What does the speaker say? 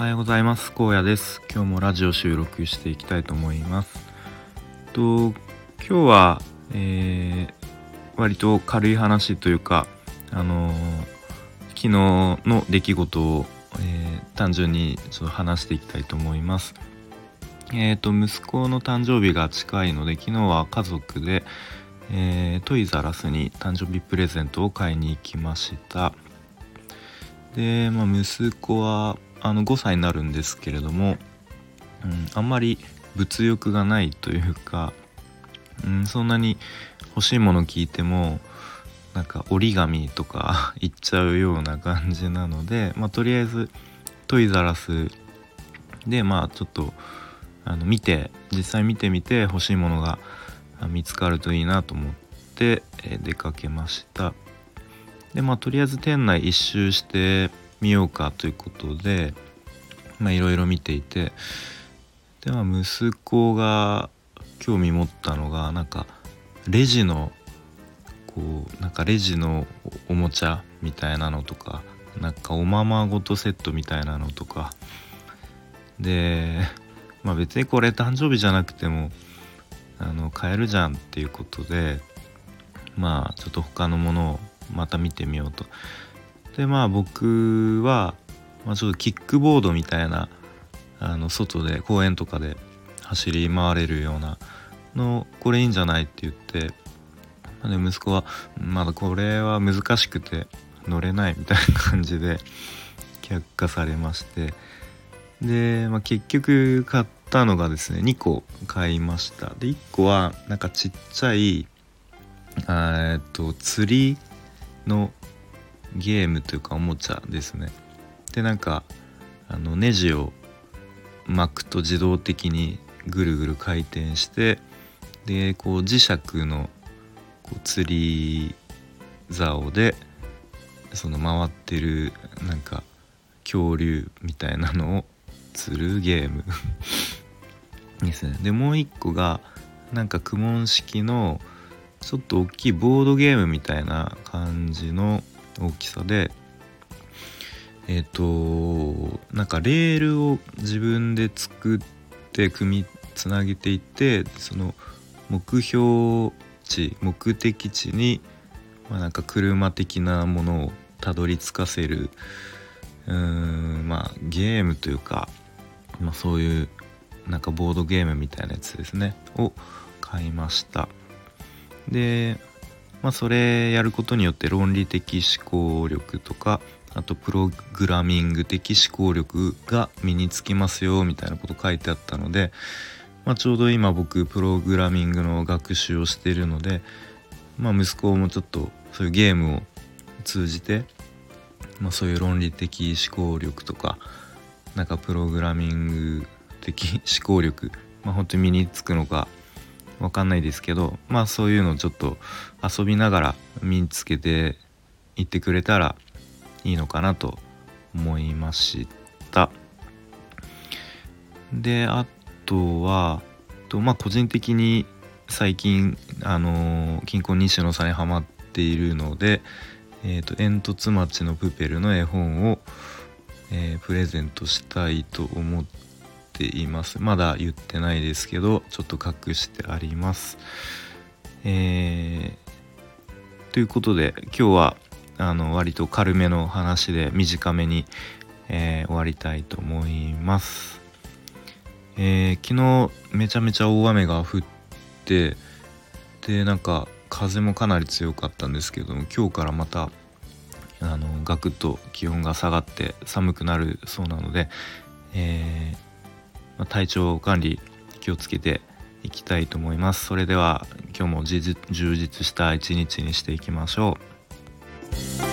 はようございます。荒野です。今日もラジオ収録していきたいと思います。と今日は、えー、割と軽い話というかあのー、昨日の出来事を、えー、単純にちょっと話していきたいと思います。えっ、と息子の誕生日が近いので昨日は家族で、えトイザラスに誕生日プレゼントを買いに行きました。で、まあ、息子はあの5歳になるんですけれども、うん、あんまり物欲がないというか、うん、そんなに欲しいもの聞いてもなんか折り紙とか 言っちゃうような感じなので、まあ、とりあえずトイザラスでまあちょっとあの見て実際見てみて欲しいものが見つかるといいなと思って出かけました。でまあとりあえず店内一周してみようかということでいろいろ見ていてでまあ息子が興味持ったのがなんかレジのこうなんかレジのおもちゃみたいなのとかなんかおままごとセットみたいなのとか。でまあ別にこれ誕生日じゃなくてもあの買えるじゃんっていうことでまあちょっと他のものをまた見てみようと。でまあ僕は、まあ、ちょっとキックボードみたいなあの外で公園とかで走り回れるようなのこれいいんじゃないって言ってで息子はまだこれは難しくて乗れないみたいな感じで却下されましてで、まあ、結局買ったのがですね2個買いました。で1個はなんかちっちゃいえっと釣りのゲームというかおもちゃですね。でなんかあのネジを巻くと自動的にぐるぐる回転してでこう磁石のこう釣り竿でその回ってるなんか恐竜みたいなのを釣るゲーム ですね。でもう一個がなんか苦問式のちょっと大きいボードゲームみたいな感じの大きさでえっ、ー、となんかレールを自分で作って組みつなげていってその目標地目的地に、まあ、なんか車的なものをたどり着かせるうーんまあゲームというか、まあ、そういうなんかボードゲームみたいなやつですねを買いました。でまあ、それやることによって論理的思考力とかあとプログラミング的思考力が身につきますよみたいなこと書いてあったので、まあ、ちょうど今僕プログラミングの学習をしているので、まあ、息子もちょっとそういうゲームを通じて、まあ、そういう論理的思考力とかなんかプログラミング的思考力、まあ、本当に身につくのかわかんないですけどまあそういうのをちょっと遊びながら身につけていってくれたらいいのかなと思いました。であとはとまあ個人的に最近あの金婚西野さんにハマっているのでえーと、煙突町のプペルの絵本を、えー、プレゼントしたいと思っています。まだ言ってないですけどちょっと隠してあります。えー、ということで今日はあの割と軽めの話で短めに、えー、終わりたいと思います。えー、昨日めちゃめちゃ大雨が降ってでなんか風もかなり強かったんですけども今日からまたあのガクッと気温が下がって寒くなるそうなので、えーま体調管理気をつけていきたいと思います。それでは今日も充実した一日にしていきましょう。